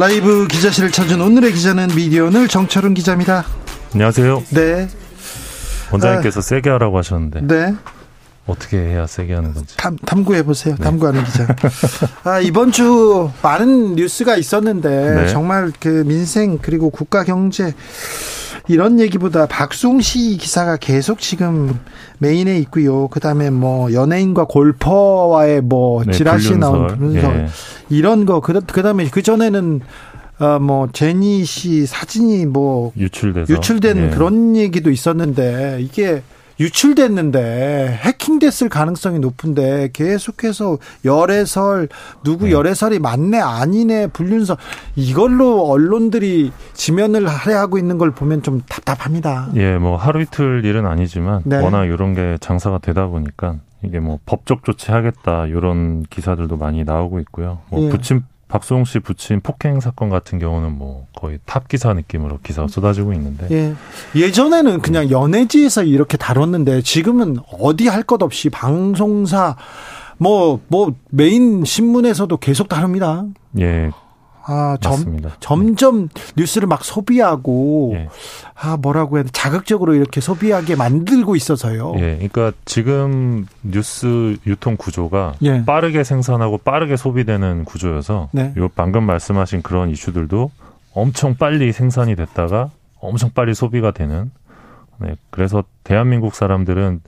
라이브 기자실을 찾은 오늘의 기자는 미디어널 정철은 기자입니다. 안녕하세요. 네. 원장님께서 아, 세게 하라고 하셨는데. 네. 어떻게 해야 세게 하는 건지. 탐, 탐구해 보세요. 네. 탐구하는 기자. 아, 이번 주 많은 뉴스가 있었는데 네. 정말 그 민생 그리고 국가 경제 이런 얘기보다 박숭씨 기사가 계속 지금 메인에 있고요. 그다음에 뭐 연예인과 골퍼와의 뭐 네, 지라시 나온 분석 예. 이런 거 그, 그다음에 그 전에는 어, 뭐, 제니 씨 사진이 뭐. 유출돼서. 유출된 예. 그런 얘기도 있었는데, 이게 유출됐는데 해킹됐을 가능성이 높은데 계속해서 열애설 누구 네. 열애설이 맞네 아니네 불륜설 이걸로 언론들이 지면을 할애하고 있는 걸 보면 좀 답답합니다. 예, 뭐 하루 이틀 일은 아니지만 네. 워낙 이런 게 장사가 되다 보니까 이게 뭐 법적 조치하겠다 이런 기사들도 많이 나오고 있고요. 뭐 예. 부친 박수홍 씨 부친 폭행 사건 같은 경우는 뭐 거의 탑 기사 느낌으로 기사가 쏟아지고 있는데. 예. 예전에는 그냥 연예지에서 이렇게 다뤘는데 지금은 어디 할 것 없이 방송사 뭐뭐 뭐 메인 신문에서도 계속 다룹니다. 예. 아, 점, 점점 네. 뉴스를 막 소비하고 예. 아 뭐라고 해야 돼 자극적으로 이렇게 소비하게 만들고 있어서요. 예, 그러니까 지금 뉴스 유통 구조가 예. 빠르게 생산하고 빠르게 소비되는 구조여서 네. 요 방금 말씀하신 그런 이슈들도 엄청 빨리 생산이 됐다가 엄청 빨리 소비가 되는. 네, 그래서 대한민국 사람들은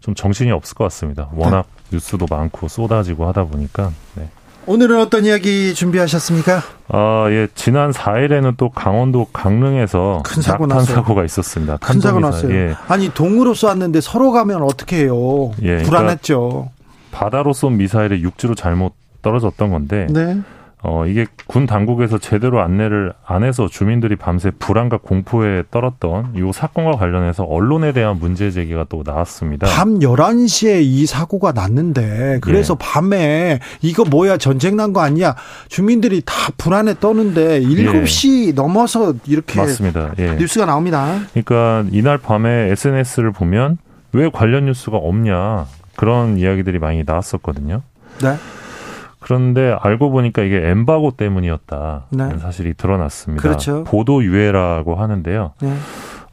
좀 정신이 없을 것 같습니다. 워낙 네. 뉴스도 많고 쏟아지고 하다 보니까. 네. 오늘은 어떤 이야기 준비하셨습니까? 아, 예. 지난 4일에는 또 강원도 강릉에서 큰 사고 났어요. 사고가 있었습니다. 큰 사고 났어요. 예. 아니, 동으로 쏘았는데 서로 가면 어떻게 해요? 예, 불안했죠. 그러니까 바다로 쏜 미사일이 육지로 잘못 떨어졌던 건데 네. 어, 이게 군 당국에서 제대로 안내를 안 해서 주민들이 밤새 불안과 공포에 떨었던 이 사건과 관련해서 언론에 대한 문제 제기가 또 나왔습니다. 밤 11시에 이 사고가 났는데 그래서 예. 밤에 이거 뭐야 전쟁 난 거 아니야? 주민들이 다 불안에 떠는데 7시 예. 넘어서 이렇게 맞습니다. 예. 뉴스가 나옵니다. 그러니까 이날 밤에 SNS를 보면 왜 관련 뉴스가 없냐 그런 이야기들이 많이 나왔었거든요. 네. 그런데 알고 보니까 이게 엠바고 때문이었다. 네. 사실이 드러났습니다. 그렇죠. 보도 유예라고 하는데요. 네.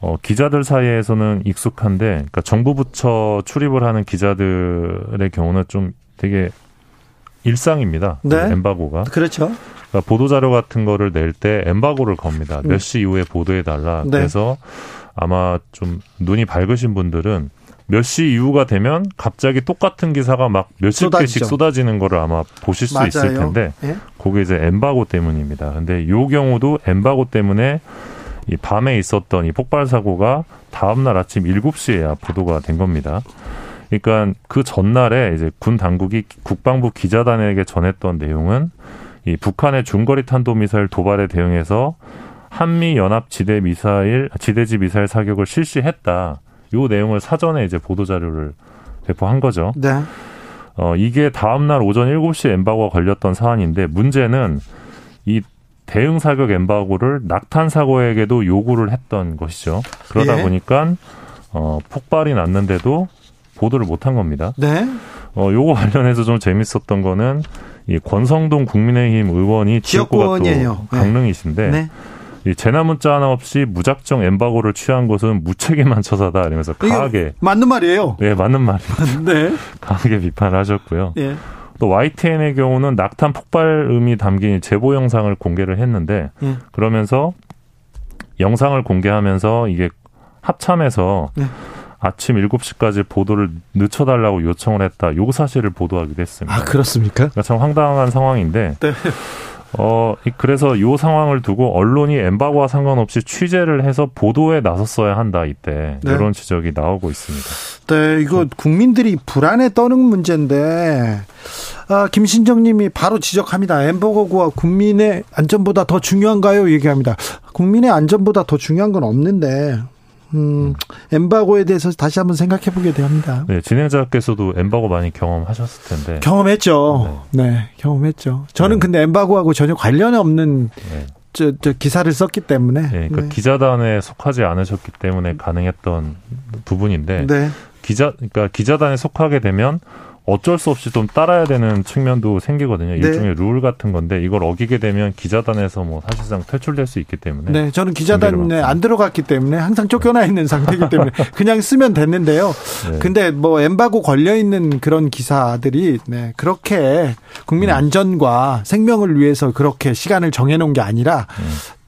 어, 기자들 사이에서는 익숙한데, 그러니까 정부 부처 출입을 하는 기자들의 경우는 좀 되게 일상입니다. 네. 엠바고가. 그렇죠. 그러니까 보도 자료 같은 거를 낼 때 엠바고를 겁니다. 몇 시 이후에 보도해 달라. 네. 그래서 아마 좀 눈이 밝으신 분들은 몇 시 이후가 되면 갑자기 똑같은 기사가 막 몇십 쏟아지죠. 개씩 쏟아지는 거를 아마 보실 수 맞아요. 있을 텐데 예? 그게 이제 엠바고 때문입니다. 근데 요 경우도 엠바고 때문에 이 밤에 있었던 이 폭발 사고가 다음 날 아침 7시에야 보도가 된 겁니다. 그러니까 그 전날에 이제 군 당국이 국방부 기자단에게 전했던 내용은 이 북한의 중거리 탄도 미사일 도발에 대응해서 한미 연합 지대 미사일 지대지 미사일 사격을 실시했다. 요 내용을 사전에 이제 보도 자료를 배포한 거죠. 네. 어, 이게 다음날 오전 7시 엠바고가 걸렸던 사안인데 문제는 이 대응 사격 엠바고를 낙탄 사고에게도 요구를 했던 것이죠. 그러다 예. 보니까 어, 폭발이 났는데도 보도를 못한 겁니다. 네. 어, 요거 관련해서 좀 재밌었던 거는 이 권성동 국민의힘 의원이 지역구가 또 네. 강릉이신데 네. 이 재난 문자 하나 없이 무작정 엠바고를 취한 것은 무책임한 처사다 이러면서 강하게 맞는 말이에요. 네, 맞는 말입니다. 네. 강하게 비판을 하셨고요. 네. 또 YTN의 경우는 낙탄 폭발음이 담긴 제보 영상을 공개를 했는데 네. 그러면서 영상을 공개하면서 이게 합참에서 네. 아침 7시까지 보도를 늦춰달라고 요청을 했다. 요 사실을 보도하기도 했습니다. 아, 그렇습니까? 그러니까 참 황당한 상황인데. 네. 어, 그래서 요 상황을 두고 언론이 엠바고와 상관없이 취재를 해서 보도에 나섰어야 한다, 이때. 네. 이런 지적이 나오고 있습니다. 네, 이거 국민들이 불안에 떠는 문제인데, 아, 김신정님이 바로 지적합니다. 엠버거구와 국민의 안전보다 더 중요한가요? 얘기합니다. 국민의 안전보다 더 중요한 건 없는데 음, 엠바고에 대해서 다시 한번 생각해 보게 됩니다. 네, 진행자께서도 엠바고 많이 경험하셨을 텐데. 경험했죠. 네, 네 경험했죠. 저는 네. 근데 엠바고하고 전혀 관련이 없는 네. 저, 저 기사를 썼기 때문에. 네, 그러니까 네. 기자단에 속하지 않으셨기 때문에 가능했던 부분인데. 네. 기자, 그러니까 기자단에 속하게 되면 어쩔 수 없이 좀 따라야 되는 측면도 생기거든요. 네. 일종의 룰 같은 건데 이걸 어기게 되면 기자단에서 뭐 사실상 퇴출될 수 있기 때문에. 네, 저는 기자단에 안 들어갔기 때문에 항상 쫓겨나 있는 상태이기 때문에 그냥 쓰면 됐는데요. 네. 근데 뭐 엠바고 걸려 있는 그런 기사들이 네, 그렇게 국민의 음. 안전과 생명을 위해서 그렇게 시간을 정해 놓은 게 아니라 음.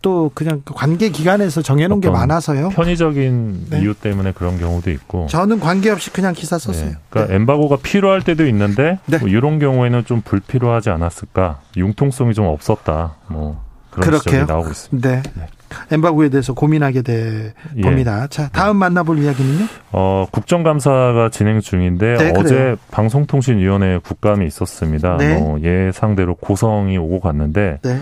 또 그냥 관계 기관에서 정해놓은 게 많아서요. 편의적인 네. 이유 때문에 그런 경우도 있고. 저는 관계없이 그냥 기사 썼어요. 네. 그러니까 네. 엠바고가 필요할 때도 있는데 네. 뭐 이런 경우에는 좀 불필요하지 않았을까. 융통성이 좀 없었다. 뭐 그런 그렇게요? 나오고 있습니다. 네. 네. 엠바고에 대해서 고민하게 돼 예. 봅니다. 자, 다음 만나볼 이야기는요? 어, 국정감사가 진행 중인데 네, 어제 그래요. 방송통신위원회 국감이 있었습니다. 네. 뭐 예상대로 고성이 오고 갔는데 네.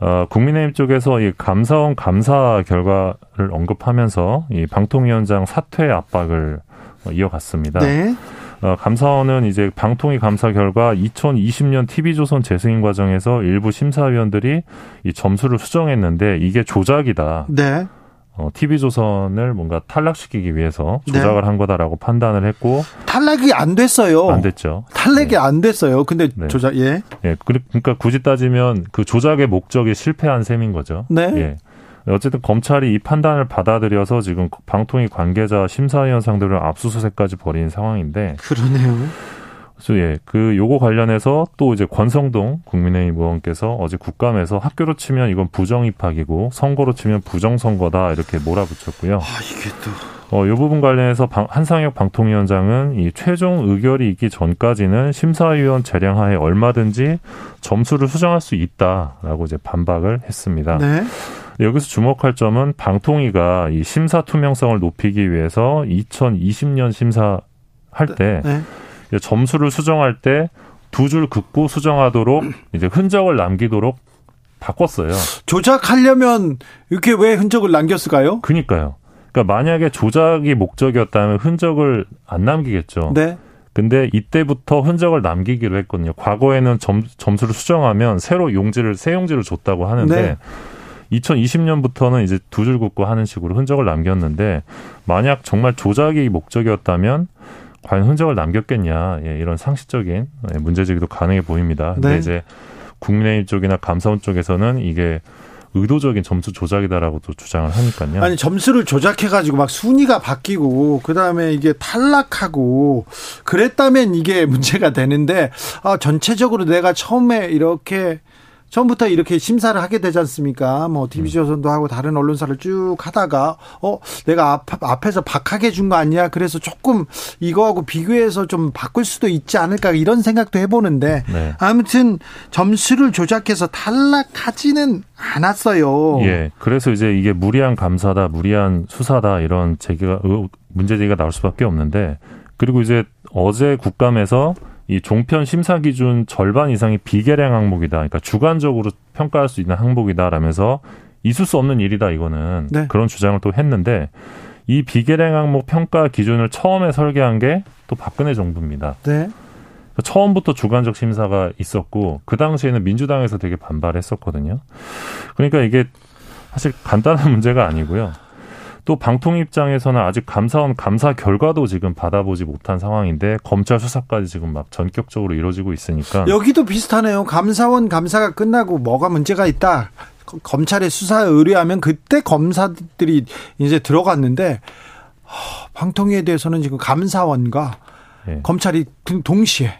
어, 국민의힘 쪽에서 이 감사원 감사 결과를 언급하면서 이 방통위원장 사퇴 압박을 이어갔습니다. 네. 어, 감사원은 이제 방통위 감사 결과 2020년 TV조선 재승인 과정에서 일부 심사위원들이 이 점수를 수정했는데 이게 조작이다. 네. 어, TV조선을 뭔가 탈락시키기 위해서 네. 조작을 네. 한 거다라고 판단을 했고 탈락이 안 됐어요. 안 됐죠. 탈락이 네. 안 됐어요. 근데 네. 조작 예. 예. 그러니까 굳이 따지면 그 조작의 목적이 실패한 셈인 거죠. 네. 예. 어쨌든 검찰이 이 판단을 받아들여서 지금 방통위 관계자 심사위원 상대로 압수수색까지 벌인 상황인데 그러네요. 그래서 예, 그 요거 관련해서 또 이제 권성동 국민의힘 의원께서 어제 국감에서 학교로 치면 이건 부정 입학이고 선거로 치면 부정 선거다 이렇게 몰아붙였고요. 아 이게 또. 어, 요 부분 관련해서 방, 한상혁 방통위원장은 이 최종 의결이 있기 전까지는 심사위원 재량하에 얼마든지 점수를 수정할 수 있다라고 이제 반박을 했습니다. 네. 여기서 주목할 점은 방통위가 이 심사 투명성을 높이기 위해서 2020년 심사할 때 네. 점수를 수정할 때 두 줄 긋고 수정하도록 이제 흔적을 남기도록 바꿨어요. 조작하려면 이렇게 왜 흔적을 남겼을까요? 그니까요. 그러니까 만약에 조작이 목적이었다면 흔적을 안 남기겠죠. 네. 근데 이때부터 흔적을 남기기로 했거든요. 과거에는 점, 점수를 수정하면 새로 용지를 새 용지를 줬다고 하는데 네. 2020년부터는 이제 두 줄 긋고 하는 식으로 흔적을 남겼는데 만약 정말 조작이 목적이었다면 과연 흔적을 남겼겠냐 예, 이런 상식적인 예, 문제제기도 가능해 보입니다. 근데 네. 이제 국민의힘 쪽이나 감사원 쪽에서는 이게 의도적인 점수 조작이다라고 또 주장을 하니까요. 아니 점수를 조작해가지고 막 순위가 바뀌고 그 다음에 이게 탈락하고 그랬다면 이게 문제가 되는데 아 전체적으로 내가 처음에 이렇게 처음부터 이렇게 심사를 하게 되지 않습니까? 뭐 TV조선도 하고 다른 언론사를 쭉 하다가 어 내가 앞, 앞에서 박하게 준 거 아니야? 그래서 조금 이거하고 비교해서 좀 바꿀 수도 있지 않을까 이런 생각도 해보는데 네. 아무튼 점수를 조작해서 탈락하지는 않았어요. 예. 그래서 이제 이게 무리한 감사다, 무리한 수사다 이런 제기가 문제 제기가 나올 수밖에 없는데 그리고 이제 어제 국감에서 이 종편 심사 기준 절반 이상이 비계량 항목이다. 그러니까 주관적으로 평가할 수 있는 항목이다라면서 있을 수 없는 일이다 이거는 네. 그런 주장을 또 했는데 이 비계량 항목 평가 기준을 처음에 설계한 게 또 박근혜 정부입니다. 네. 그러니까 처음부터 주관적 심사가 있었고 그 당시에는 민주당에서 되게 반발했었거든요. 그러니까 이게 사실 간단한 문제가 아니고요. 또 방통 입장에서는 아직 감사원 감사 결과도 지금 받아보지 못한 상황인데 검찰 수사까지 지금 막 전격적으로 이루어지고 있으니까 여기도 비슷하네요. 감사원 감사가 끝나고 뭐가 문제가 있다. 검찰에 수사 의뢰하면 그때 검사들이 이제 들어갔는데 방통위에 대해서는 지금 감사원과 네. 검찰이 동시에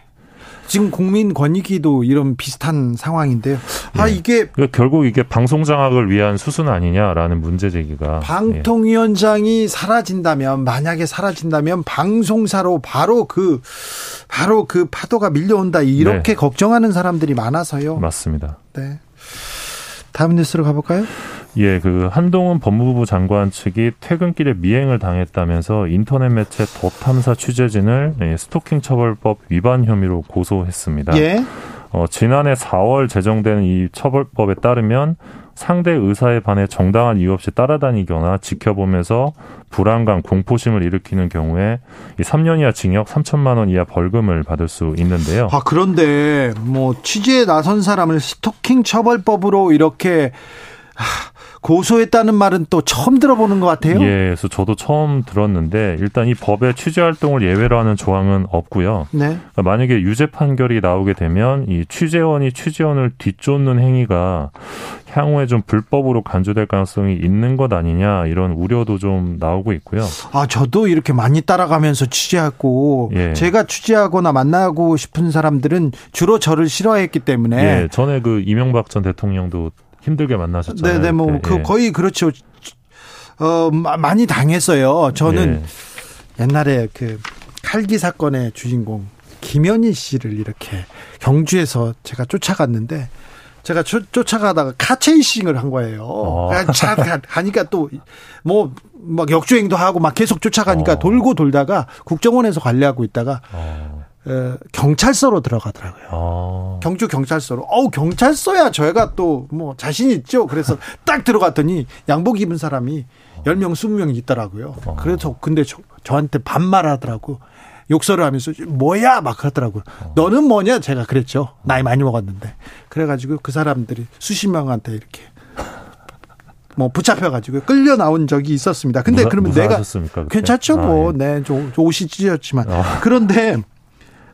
지금 국민 권익위도 이런 비슷한 상황인데요. 아 네. 이게 그러니까 결국 이게 방송 장악을 위한 수순 아니냐라는 문제 제기가 방통위원장이 예. 사라진다면 만약에 사라진다면 방송사로 바로 그 바로 그 파도가 밀려온다 이렇게 네. 걱정하는 사람들이 많아서요. 맞습니다. 네. 다음 뉴스로 가볼까요? 예, 그 한동훈 법무부 장관 측이 퇴근길에 미행을 당했다면서 인터넷 매체 더 탐사 취재진을 예, 스토킹 처벌법 위반 혐의로 고소했습니다. 예. 어, 지난해 4월 제정된 이 처벌법에 따르면 상대 의사에 반해 정당한 이유 없이 따라다니거나 지켜보면서 불안감, 공포심을 일으키는 경우에 이 3년 이하 징역 3천만 원 이하 벌금을 받을 수 있는데요. 아, 그런데 뭐 취재에 나선 사람을 스토킹 처벌법으로 이렇게 고소했다는 말은 또 처음 들어보는 것 같아요. 예, 그래서 저도 처음 들었는데 일단 이 법에 취재 활동을 예외로 하는 조항은 없고요. 네. 그러니까 만약에 유죄 판결이 나오게 되면 이 취재원이 취재원을 뒤쫓는 행위가 향후에 좀 불법으로 간주될 가능성이 있는 것 아니냐 이런 우려도 좀 나오고 있고요. 아, 저도 이렇게 많이 따라가면서 취재하고 예. 제가 취재하거나 만나고 싶은 사람들은 주로 저를 싫어했기 때문에 예, 전에 그 이명박 전 대통령도 힘들게 만나셨잖아요. 네네, 뭐, 그, 예. 거의 그렇죠. 어, 많이 당했어요. 저는 예. 옛날에 그 칼기 사건의 주인공 김현희 씨를 이렇게 경주에서 제가 쫓아갔는데 제가 쫓, 쫓아가다가 카체이싱을 한 거예요. 아. 차 가니까 또 뭐 막 역주행도 하고 막 계속 쫓아가니까 어. 돌고 돌다가 국정원에서 관리하고 있다가 어. 경찰서로 들어가더라고요. 아. 경주 경찰서로. 어우, 경찰서야 저희가 또 뭐 자신 있죠. 그래서 딱 들어갔더니 양복 입은 사람이 10명, 20명 있더라고요. 아. 그래서 근데 저, 저한테 반말하더라고. 욕설을 하면서 뭐야 막 그러더라고요. 아. 너는 뭐냐 제가 그랬죠. 나이 많이 먹었는데. 그래가지고 그 사람들이 수십 명한테 이렇게 뭐 붙잡혀가지고 끌려 나온 적이 있었습니다. 근데 무사, 그러면 내가 괜찮죠, 뭐, 아, 예. 네, 좀 옷이 찢었지만 아. 그런데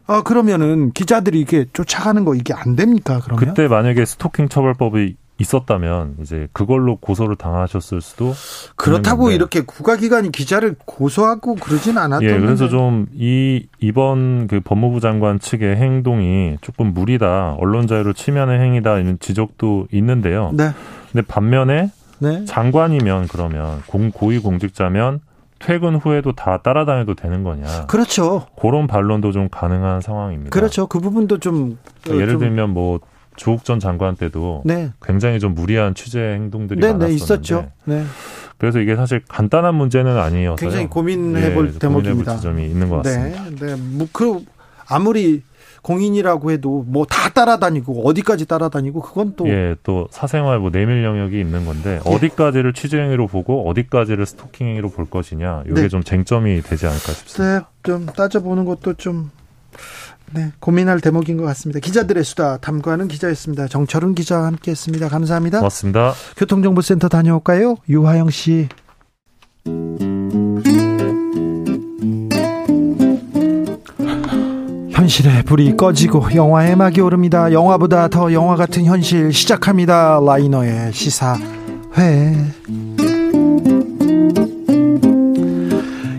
아, 그러면은 기자들이 이게 쫓아가는 거 이게 안 됩니까? 그러면 그때 만약에 스토킹 처벌법이 있었다면 이제 그걸로 고소를 당하셨을 수도 그렇다고 이렇게 국가기관이 기자를 고소하고 그러진 않았던 예, 그래서 좀 이 이번 그 법무부 장관 측의 행동이 조금 무리다, 언론 자유를 침해하는 행위다 이런 지적도 있는데요. 네. 근데 반면에 네. 장관이면 그러면 공 고위 공직자면 퇴근 후에도 다 따라다녀도 되는 거냐. 그렇죠. 그런 반론도 좀 가능한 상황입니다. 그렇죠. 그 부분도 좀 그러니까 예를 좀... 들면 뭐 조국 전 장관 때도 네. 굉장히 좀 무리한 취재 행동들이 네, 네 많았었는데 네, 있었죠. 네. 그래서 이게 사실 간단한 문제는 아니어서 굉장히 고민해볼 예, 대목입니다. 고민해볼 지점이 있는 것 네, 같습니다. 네, 네. 뭐 그 아무리 공인이라고 해도 뭐 다 따라다니고 어디까지 따라다니고 그건 또 예, 또 사생활 뭐 내밀 영역이 있는 건데 예. 어디까지를 취재 행위로 보고 어디까지를 스토킹 행위로 볼 것이냐. 이게 네. 좀 쟁점이 되지 않을까 싶습니다. 네, 좀 따져보는 것도 좀 네, 고민할 대목인 것 같습니다. 기자들의 수다 탐구하는 기자였습니다. 정철은 기자와 함께했습니다. 감사합니다. 고맙습니다. 교통정보센터 다녀올까요? 유화영 씨. 현실의 불이 꺼지고 영화의 막이 오릅니다. 영화보다 더 영화 같은 현실 시작합니다. 라이너의 시사회.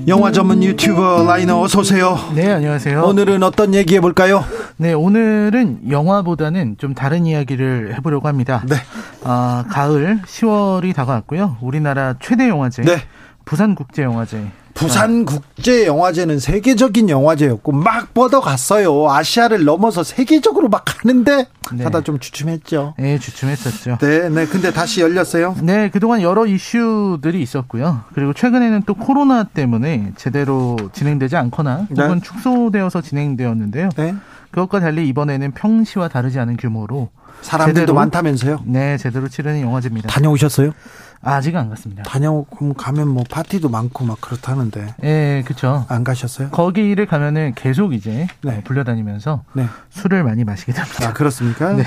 영화 전문 유튜버 라이너 어서 오세요. 네, 안녕하세요. 오늘은 어떤 얘기 해 볼까요? 네, 오늘은 영화보다는 좀 다른 이야기를 해 보려고 합니다. 네. 아, 가을 10월이 다가왔고요. 우리나라 최대 영화제. 네. 부산국제영화제 부산 국제 영화제는 세계적인 영화제였고 막 뻗어갔어요. 아시아를 넘어서 세계적으로 막 가는데 네. 하다 좀 주춤했죠. 네, 주춤했었죠. 네, 네. 근데 다시 열렸어요. 네, 그동안 여러 이슈들이 있었고요. 그리고 최근에는 또 코로나 때문에 제대로 진행되지 않거나 네. 혹은 네. 축소되어서 진행되었는데요. 네. 그것과 달리 이번에는 평시와 다르지 않은 규모로 사람들도 제대로, 많다면서요? 네, 제대로 치르는 영화제입니다. 다녀오셨어요? 아직 안 갔습니다. 다녀오면 가면 뭐 파티도 많고 막 그렇다는데. 예, 그렇죠. 안 가셨어요? 거기를 가면은 계속 이제 네. 불려다니면서 네. 술을 많이 마시게 됩니다. 아, 그렇습니까? 네.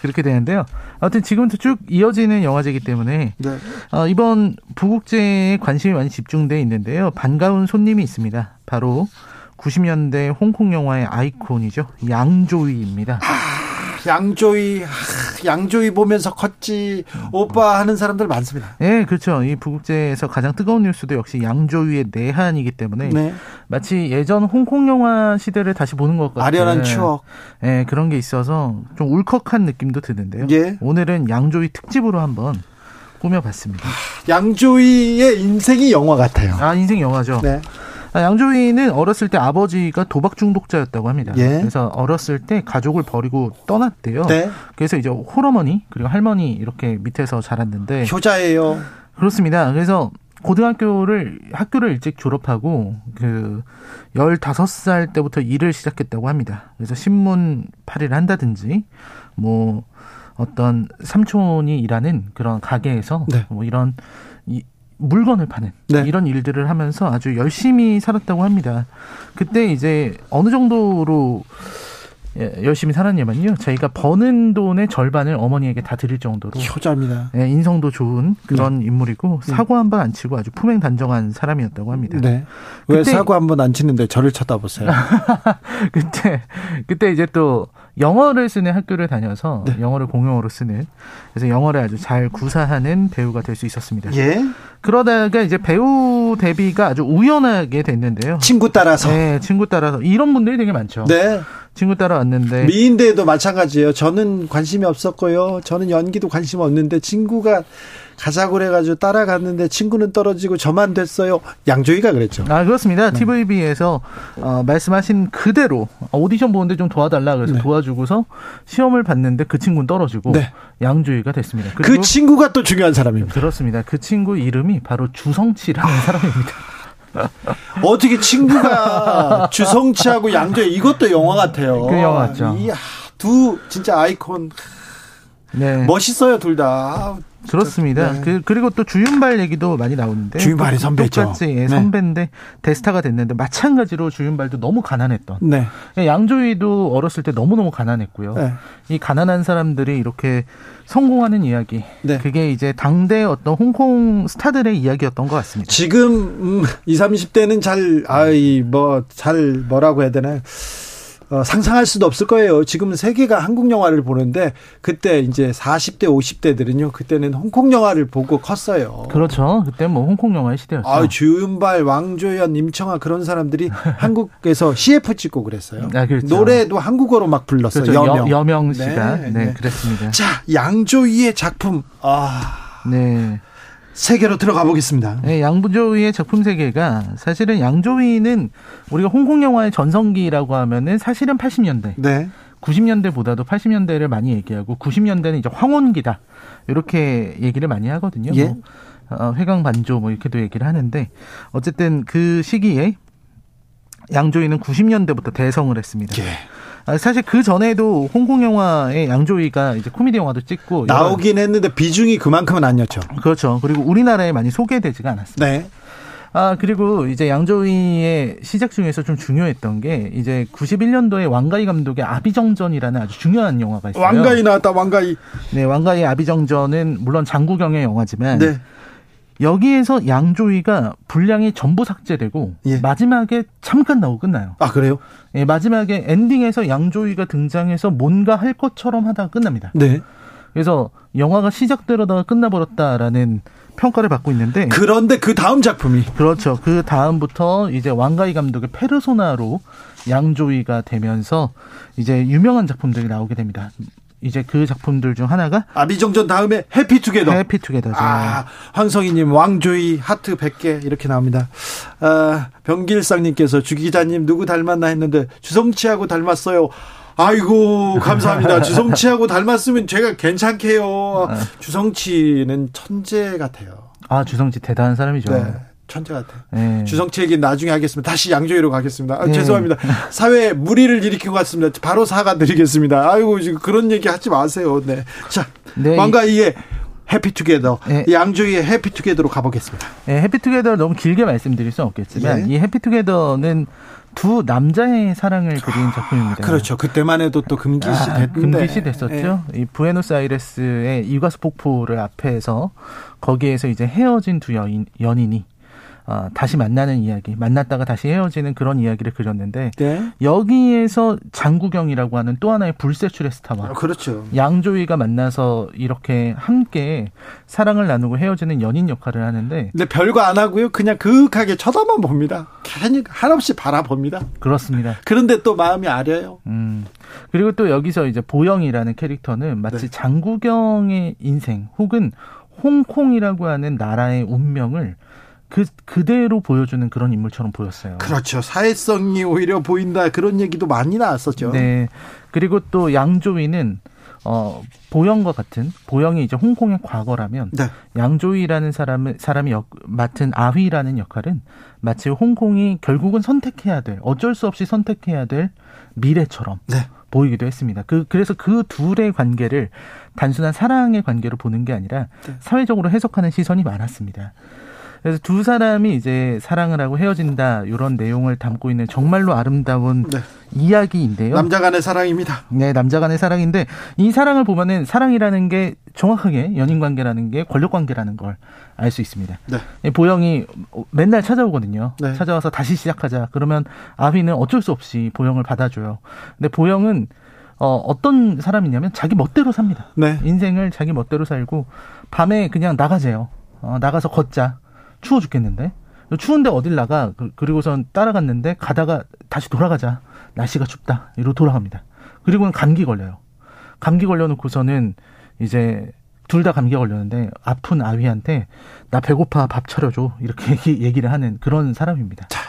그렇게 되는데요. 아무튼 지금부터 쭉 이어지는 영화제이기 때문에 네. 어, 이번 부국제에 관심이 많이 집중돼 있는데요. 반가운 손님이 있습니다. 바로 90년대 홍콩 영화의 아이콘이죠. 양조위입니다. 아. 양조위 양조위 보면서 컸지 오빠 하는 사람들 많습니다. 네, 그렇죠. 이 부국제에서 가장 뜨거운 뉴스도 역시 양조위의 내한이기 때문에 네. 마치 예전 홍콩 영화 시대를 다시 보는 것 같은 아련한 추억. 네, 그런 게 있어서 좀 울컥한 느낌도 드는데요. 예. 오늘은 양조위 특집으로 한번 꾸며봤습니다. 양조위의 인생이 영화 같아요. 아, 인생 영화죠. 네. 아, 양조위는 어렸을 때 아버지가 도박 중독자였다고 합니다. 예. 그래서 어렸을 때 가족을 버리고 떠났대요. 네. 그래서 이제 홀어머니 그리고 할머니 이렇게 밑에서 자랐는데 효자예요. 그렇습니다. 그래서 고등학교를 학교를 일찍 졸업하고 그 15살 때부터 일을 시작했다고 합니다. 그래서 신문 팔이를 한다든지 뭐 어떤 삼촌이 일하는 그런 가게에서 네. 뭐 이런 이 물건을 파는 네. 이런 일들을 하면서 아주 열심히 살았다고 합니다. 그때 이제 어느 정도로 예, 열심히 살았냐면요. 저희가 버는 돈의 절반을 어머니에게 다 드릴 정도로 효자입니다. 예, 인성도 좋은 그런 네. 인물이고 네. 사고 한 번 안 치고 아주 품행 단정한 사람이었다고 합니다. 네. 왜 사고 한 번 안 치는데 저를 쳐다보세요? 그때 그때 이제 또 영어를 쓰는 학교를 다녀서 네. 영어를 공용어로 쓰는 그래서 영어를 아주 잘 구사하는 배우가 될 수 있었습니다. 예. 그러다가 이제 배우 데뷔가 아주 우연하게 됐는데요. 친구 따라서. 네, 친구 따라서 이런 분들이 되게 많죠. 네. 친구 따라왔는데 미인대에도 마찬가지예요. 저는 관심이 없었고요. 저는 연기도 관심 없는데 친구가 가자고 그래가지고 따라갔는데 친구는 떨어지고 저만 됐어요. 양조위가 그랬죠. 아 그렇습니다. 네. TVB에서 어, 말씀하신 그대로 오디션 보는데 좀 도와달라 그래서 네. 도와주고서 시험을 봤는데 그 친구는 떨어지고 네. 양조위가 됐습니다. 그 친구가 또 중요한 사람입니다. 그렇습니다. 그 친구 이름이 바로 주성치라는 사람입니다. 어떻게 친구가 주성치하고 양조위 이것도 영화 같아요. 그 영화 같죠. 이두 진짜 아이콘. 네. 멋있어요 둘 다. 그렇습니다. 네. 그, 그리고 또 주윤발 얘기도 많이 나오는데 주윤발이 선배죠. 똑같이 예, 네. 선배인데 대스타가 됐는데 마찬가지로 주윤발도 너무 가난했던. 네. 예, 양조위도 어렸을 때 너무 너무 가난했고요. 네. 이 가난한 사람들이 이렇게 성공하는 이야기. 네. 그게 이제 당대 어떤 홍콩 스타들의 이야기였던 것 같습니다. 지금 음, 20, 30대는 잘 아이 뭐 잘 뭐라고 해야 되나요? 어, 상상할 수도 없을 거예요. 지금 세계가 한국 영화를 보는데 그때 이제 40대 50대들은요. 그때는 홍콩 영화를 보고 컸어요. 그렇죠. 그때 뭐 홍콩 영화의 시대였죠. 아, 주윤발, 왕조연, 임청아 그런 사람들이 한국에서 CF 찍고 그랬어요. 아, 그렇죠. 노래도 한국어로 막 불렀어요. 그렇죠. 여명. 여, 명 씨가 네, 네, 네, 그랬습니다. 자, 양조위의 작품. 아. 네. 세계로 들어가 보겠습니다. 네, 양조위의 작품 세계가 사실은 양조위는 우리가 홍콩 영화의 전성기라고 하면은 사실은 80년대. 네. 90년대보다도 80년대를 많이 얘기하고 90년대는 이제 황혼기다. 이렇게 얘기를 많이 하거든요. 예. 뭐, 어, 회강 반조 뭐 이렇게도 얘기를 하는데 어쨌든 그 시기에 양조위는 90년대부터 대성을 했습니다. 예. 아, 사실 그 전에도 홍콩 영화의 양조위가 이제 코미디 영화도 찍고 나오긴 했는데 비중이 그만큼은 아니었죠. 그렇죠. 그리고 우리나라에 많이 소개되지가 않았어요. 네. 아, 그리고 이제 양조위의 시작 중에서 좀 중요했던 게 이제 91년도에 왕가희 감독의 아비정전이라는 아주 중요한 영화가 있어요. 왕가희 나왔다, 왕가희. 네, 왕가희 아비정전은 물론 장구경의 영화지만 네. 여기에서 양조위가 분량이 전부 삭제되고 예. 마지막에 잠깐 나오고 끝나요. 아 그래요? 예, 마지막에 엔딩에서 양조위가 등장해서 뭔가 할 것처럼 하다가 끝납니다. 네. 그래서 영화가 시작되려다가 끝나버렸다라는 평가를 받고 있는데 그런데 그 다음 작품이 그렇죠. 그 다음부터 이제 왕가희 감독의 페르소나로 양조위가 되면서 이제 유명한 작품들이 나오게 됩니다. 이제 그 작품들 중 하나가 아비정전 다음에 해피투게더. 해피투게더죠. 아, 황성희님 왕조이 하트 100개 이렇게 나옵니다. 아, 병길상님께서 주 기자님 누구 닮았나 했는데 주성치하고 닮았어요. 아이고 감사합니다. 주성치하고 닮았으면 제가 괜찮게요. 아. 주성치는 천재 같아요. 아 주성치 대단한 사람이죠. 네. 천재 같아. 네. 주성치 얘기 나중에 하겠습니다. 다시 양조위로 가겠습니다. 아, 네. 죄송합니다. 사회에 무리를 일으키고 갔습니다. 바로 사과드리겠습니다. 아이고 지금 그런 얘기 하지 마세요. 네. 자, 네. 왕가이의 해피투게더 네. 양조위의 해피투게더로 가보겠습니다. 네, 해피투게더 너무 길게 말씀드릴 수는 없겠지만 예. 이 해피투게더는 두 남자의 사랑을 그린 작품입니다. 그렇죠. 그때만 해도 또 금기시 아, 됐는데. 금기시 됐었죠. 예. 이 부에노스아이레스의 이과수 폭포를 앞에서 거기에서 이제 헤어진 두 여인, 연인이 어, 다시 만나는 이야기, 만났다가 다시 헤어지는 그런 이야기를 그렸는데 네. 여기에서 장구경이라고 하는 또 하나의 불세출의 스타와 아, 그렇죠. 양조위가 만나서 이렇게 함께 사랑을 나누고 헤어지는 연인 역할을 하는데 근데 별거 안 하고요. 그냥 그윽하게 쳐다만 봅니다. 괜히 한없이 바라봅니다. 그렇습니다. 그런데 또 마음이 아려요. 음. 그리고 또 여기서 이제 보영이라는 캐릭터는 마치 네. 장구경의 인생 혹은 홍콩이라고 하는 나라의 운명을 그 그대로 보여주는 그런 인물처럼 보였어요. 그렇죠. 사회성이 오히려 보인다 그런 얘기도 많이 나왔었죠. 네. 그리고 또 양조위는 어, 보영과 같은 보영이 이제 홍콩의 과거라면 네. 양조위라는 사람을 사람이 역, 맡은 아휘라는 역할은 마치 홍콩이 결국은 선택해야 될 어쩔 수 없이 선택해야 될 미래처럼 네. 보이기도 했습니다. 그 그래서 그 둘의 관계를 단순한 사랑의 관계로 보는 게 아니라 네. 사회적으로 해석하는 시선이 많았습니다. 그래서 두 사람이 이제 사랑을 하고 헤어진다 이런 내용을 담고 있는 정말로 아름다운 네. 이야기인데요. 남자 간의 사랑입니다. 네, 남자 간의 사랑인데 이 사랑을 보면은 사랑이라는 게 정확하게 연인 관계라는 게 권력 관계라는 걸 알 수 있습니다. 네. 보영이 맨날 찾아오거든요. 네. 찾아와서 다시 시작하자. 그러면 아휘는 어쩔 수 없이 보영을 받아줘요. 근데 보영은 어, 어떤 사람이냐면 자기 멋대로 삽니다. 네. 인생을 자기 멋대로 살고 밤에 그냥 나가재요. 어, 나가서 걷자. 추워 죽겠는데. 추운데 어딜 나가. 그, 그리고선 따라갔는데 가다가 다시 돌아가자. 날씨가 춥다. 이러고 돌아갑니다. 그리고는 감기 걸려요. 감기 걸려놓고서는 이제 둘 다 감기 걸렸는데 아픈 아위한테 나 배고파 밥 차려줘 이렇게 얘기를 하는 그런 사람입니다. 자,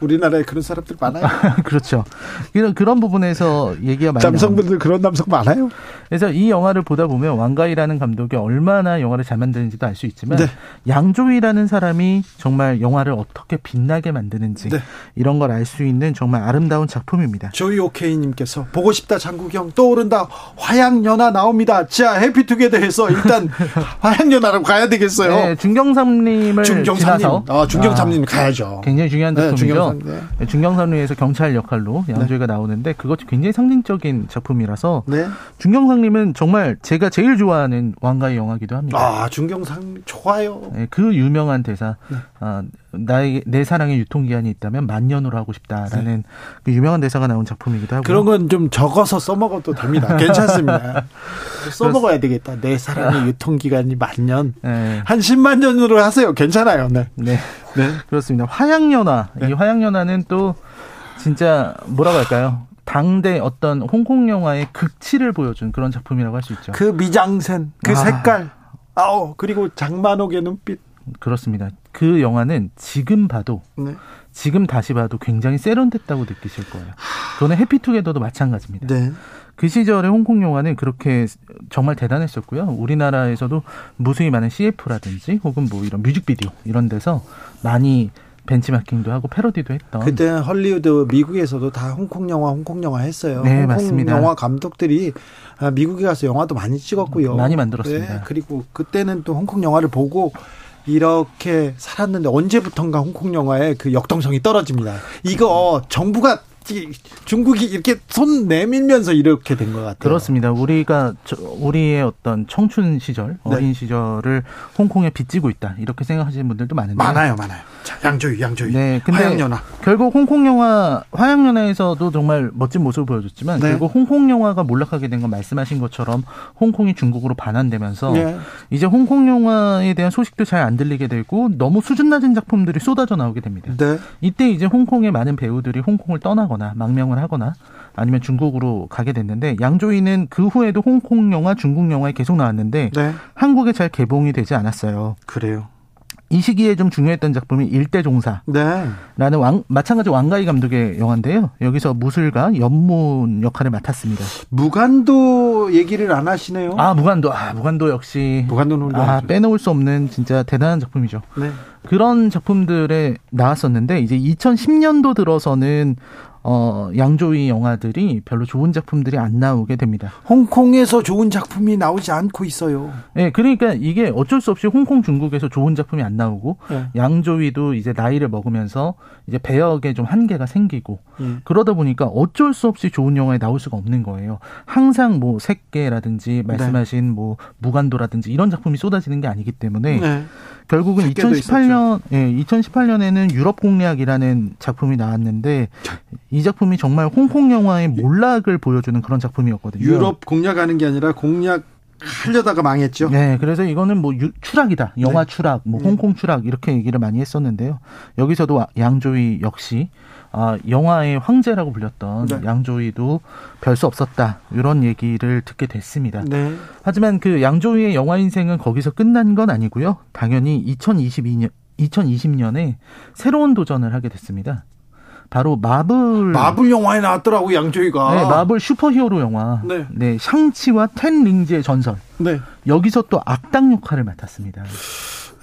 우리나라에 그런 사람들 많아요. 그렇죠. 그런 그런 부분에서 얘기가 많이 남성분들. 그런 남성 많아요. 그래서 이 영화를 보다 보면 왕가이라는 감독이 얼마나 영화를 잘 만드는지도 알 수 있지만 네. 양조위라는 사람이 정말 영화를 어떻게 빛나게 만드는지 네. 이런 걸 알 수 있는 정말 아름다운 작품입니다. 조이 오케이 님께서 보고 싶다 장국영 떠오른다 화양연화 나옵니다. 자 해피투게더해서 일단 화양연화로 가야 되겠어요. 네, 중경삼님을 중경삼님, 아, 중경삼님 아, 가야죠. 굉장히 중요한 네, 작품이죠. 네. 네. 중경삼리에서 경찰 역할로 양조위가 네. 나오는데 그것이 굉장히 상징적인 작품이라서 네. 중경상님은 정말 제가 제일 좋아하는 왕가의 영화기도 합니다. 아 중경상 좋아요. 네, 그 유명한 대사 네. 아, 나의 내 사랑의 유통기한이 있다면 만년으로 하고 싶다라는 네. 그 유명한 대사가 나온 작품이기도 하고 그런 건 좀 적어서 써먹어도 됩니다. 괜찮습니다. 써먹어야 되겠다. 내 사랑의 유통기간이 만년 네. 한 10만 년으로 하세요. 괜찮아요. 네. 네. 네. 그렇습니다. 화양연화 이 화양 화양연화는 또 진짜 뭐라고 할까요? 당대 어떤 홍콩 영화의 극치를 보여준 그런 작품이라고 할 수 있죠. 그 미장센, 그 아. 색깔, 아우 그리고 장만옥의 눈빛. 그렇습니다. 그 영화는 지금 봐도 네. 지금 다시 봐도 굉장히 세련됐다고 느끼실 거예요. 그거는 해피투게더도 마찬가지입니다. 네. 그 시절의 홍콩 영화는 그렇게 정말 대단했었고요. 우리나라에서도 무수히 많은 CF라든지 혹은 뭐 이런 뮤직비디오 이런 데서 많이 벤치마킹도 하고 패러디도 했던. 그때 헐리우드 미국에서도 다 홍콩 영화 홍콩 영화 했어요. 네, 홍콩 맞습니다. 영화 감독들이 아, 미국에 가서 영화도 많이 찍었고요. 많이 만들었습니다. 네, 그리고 그때는 또 홍콩 영화를 보고 이렇게 살았는데 언제부턴가 홍콩 영화의 그 역동성이 떨어집니다. 이거 정부가 중국이 이렇게 손 내밀면서 이렇게 된 것 같아요. 그렇습니다. 우리가 우리의 어떤 청춘 시절, 네. 어린 네. 시절을 홍콩에 빚지고 있다 이렇게 생각하시는 분들도 많은데 많아요, 많아요. 자, 양조위, 양조위. 네, 근데 화양연화. 결국 홍콩 영화 화양연화에서도 정말 멋진 모습을 보여줬지만 네. 결국 홍콩 영화가 몰락하게 된 건 말씀하신 것처럼 홍콩이 중국으로 반환되면서 네. 이제 홍콩 영화에 대한 소식도 잘 안 들리게 되고 너무 수준 낮은 작품들이 쏟아져 나오게 됩니다. 네. 이때 이제 홍콩의 많은 배우들이 홍콩을 떠나거나 망명을 하거나 아니면 중국으로 가게 됐는데 양조위는 그 후에도 홍콩 영화, 중국 영화에 계속 나왔는데 네. 한국에 잘 개봉이 되지 않았어요. 그래요. 이 시기에 좀 중요했던 작품이 일대종사라는 네. 왕, 마찬가지 왕가희 감독의 영화인데요. 여기서 무술가 연문 역할을 맡았습니다. 무간도 얘기를 안 하시네요. 아 무간도 아 무간도 역시 무간도는 아 빼놓을 수 없는 진짜 대단한 작품이죠. 네. 그런 작품들에 나왔었는데 이제 2010년도 들어서는 어, 양조위 영화들이 별로 좋은 작품들이 안 나오게 됩니다. 홍콩에서 좋은 작품이 나오지 않고 있어요. 네, 그러니까 이게 어쩔 수 없이 홍콩 중국에서 좋은 작품이 안 나오고 네. 양조위도 이제 나이를 먹으면서 이제 배역에 좀 한계가 생기고 네. 그러다 보니까 어쩔 수 없이 좋은 영화에 나올 수가 없는 거예요. 항상 뭐 색계라든지 말씀하신 네. 뭐 무간도라든지 이런 작품이 쏟아지는 게 아니기 때문에 네. 결국은 2018년 예, 2018년에는 유럽 공략이라는 작품이 나왔는데 이 작품이 정말 홍콩 영화의 몰락을 보여주는 그런 작품이었거든요. 유럽 공략하는 게 아니라 공략 하려다가 망했죠. 네, 그래서 이거는 뭐 유, 추락이다. 영화 네. 추락, 뭐 네. 홍콩 추락 이렇게 얘기를 많이 했었는데요. 여기서도 양조위 역시 아, 영화의 황제라고 불렸던 네. 양조위도 별 수 없었다. 이런 얘기를 듣게 됐습니다. 네. 하지만 그 양조위의 영화 인생은 거기서 끝난 건 아니고요. 당연히 2022년 2020년에 새로운 도전을 하게 됐습니다. 바로 마블 마블 영화에 나왔더라고 양조위가. 네, 마블 슈퍼히어로 영화. 네. 네, 샹치와 텐 링즈의 전설. 네. 여기서 또 악당 역할을 맡았습니다.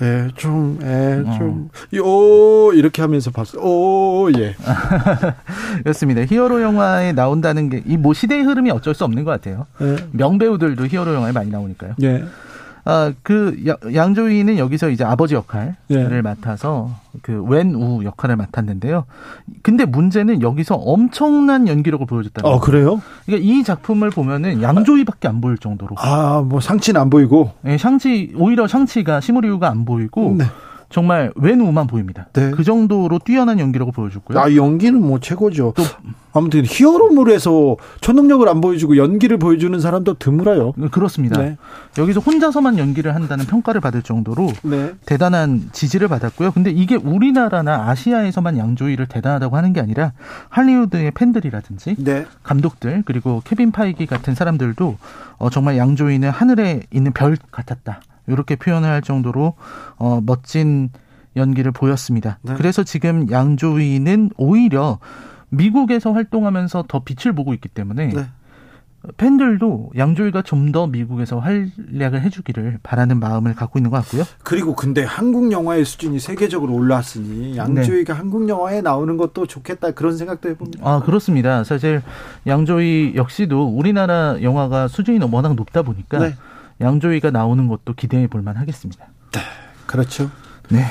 예, 좀, 예, 어. 좀, 요, 이렇게 하면서 봤어요. 오, 예. 그렇습니다. 히어로 영화에 나온다는 게, 이 뭐 시대의 흐름이 어쩔 수 없는 것 같아요. 예. 명배우들도 히어로 영화에 많이 나오니까요. 예. 아, 그 양조위는 여기서 이제 아버지 역할을 예. 맡아서 그 웬우 역할을 맡았는데요. 근데 문제는 여기서 엄청난 연기력을 보여줬다는 어, 그래요? 그러니까 이 작품을 보면은 양조위밖에 안 보일 정도로. 아, 뭐 상치는 안 보이고. 네, 샹치 오히려 샹치가 시무리우가 안 보이고 네. 정말 왼우만 보입니다. 네. 그 정도로 뛰어난 연기력을 보여줬고요. 아 연기는 뭐 최고죠. 또 아무튼 히어로물에서 초능력을 안 보여주고 연기를 보여주는 사람도 드물어요. 그렇습니다. 네. 여기서 혼자서만 연기를 한다는 평가를 받을 정도로 네. 대단한 지지를 받았고요. 근데 이게 우리나라나 아시아에서만 양조위를 대단하다고 하는 게 아니라 할리우드의 팬들이라든지 네. 감독들 그리고 케빈 파이기 같은 사람들도 어, 정말 양조위는 하늘에 있는 별 같았다. 이렇게 표현을 할 정도로 어, 멋진 연기를 보였습니다. 네. 그래서 지금 양조위는 오히려 미국에서 활동하면서 더 빛을 보고 있기 때문에 네. 팬들도 양조위가 좀 더 미국에서 활약을 해주기를 바라는 마음을 갖고 있는 것 같고요. 그리고 근데 한국 영화의 수준이 세계적으로 올랐으니 양조위가 네. 한국 영화에 나오는 것도 좋겠다 그런 생각도 해봅니다. 아 그렇습니다. 사실 양조위 역시도 우리나라 영화가 수준이 워낙 높다 보니까 네. 양조위가 나오는 것도 기대해 볼 만 하겠습니다. 네, 그렇죠. 네.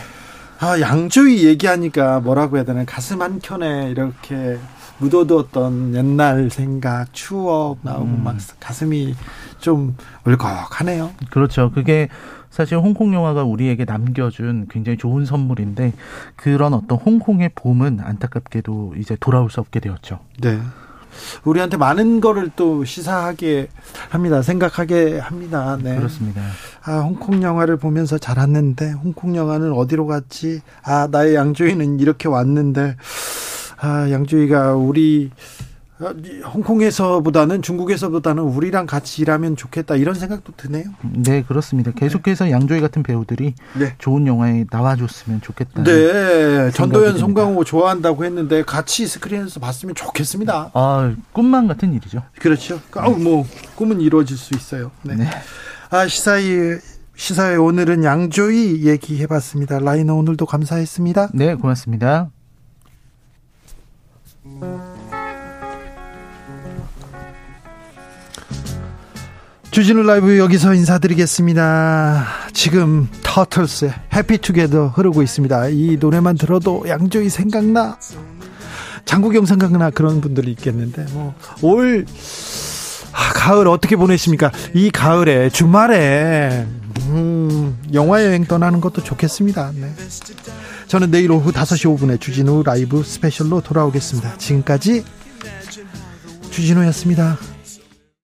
아, 양조위 얘기하니까 뭐라고 해야 되나 가슴 한 켠에 이렇게 묻어두었던 옛날 생각, 추억 나오고 음. 막 가슴이 좀 울컥하네요. 그렇죠. 그게 사실 홍콩 영화가 우리에게 남겨준 굉장히 좋은 선물인데 그런 어떤 홍콩의 봄은 안타깝게도 이제 돌아올 수 없게 되었죠. 네. 우리한테 많은 거를 또 시사하게 합니다. 생각하게 합니다. 네. 그렇습니다. 아, 홍콩 영화를 보면서 자랐는데 홍콩 영화는 어디로 갔지? 아, 나의 양조위는 이렇게 왔는데 아, 양조위가 우리 어, 홍콩에서보다는 중국에서보다는 우리랑 같이 일하면 좋겠다 이런 생각도 드네요. 네 그렇습니다. 계속해서 네. 양조위 같은 배우들이 네. 좋은 영화에 나와줬으면 좋겠다. 네, 전도연, 송강호 좋아한다고 했는데 같이 스크린에서 봤으면 좋겠습니다. 아 꿈만 같은 일이죠. 그렇죠. 아, 뭐 꿈은 이루어질 수 있어요. 네. 네. 아 시사이 시사회 오늘은 양조위 얘기해봤습니다. 라이너 오늘도 감사했습니다. 네 고맙습니다. 주진우 라이브 여기서 인사드리겠습니다. 지금 터틀스의 해피투게더 흐르고 있습니다. 이 노래만 들어도 양조위 생각나. 장국영 생각나 그런 분들이 있겠는데 뭐올 아, 가을 어떻게 보내십니까? 이 가을에 주말에 음, 영화 여행 떠나는 것도 좋겠습니다. 네. 저는 내일 오후 5시 5분에 주진우 라이브 스페셜로 돌아오겠습니다. 지금까지 주진우였습니다.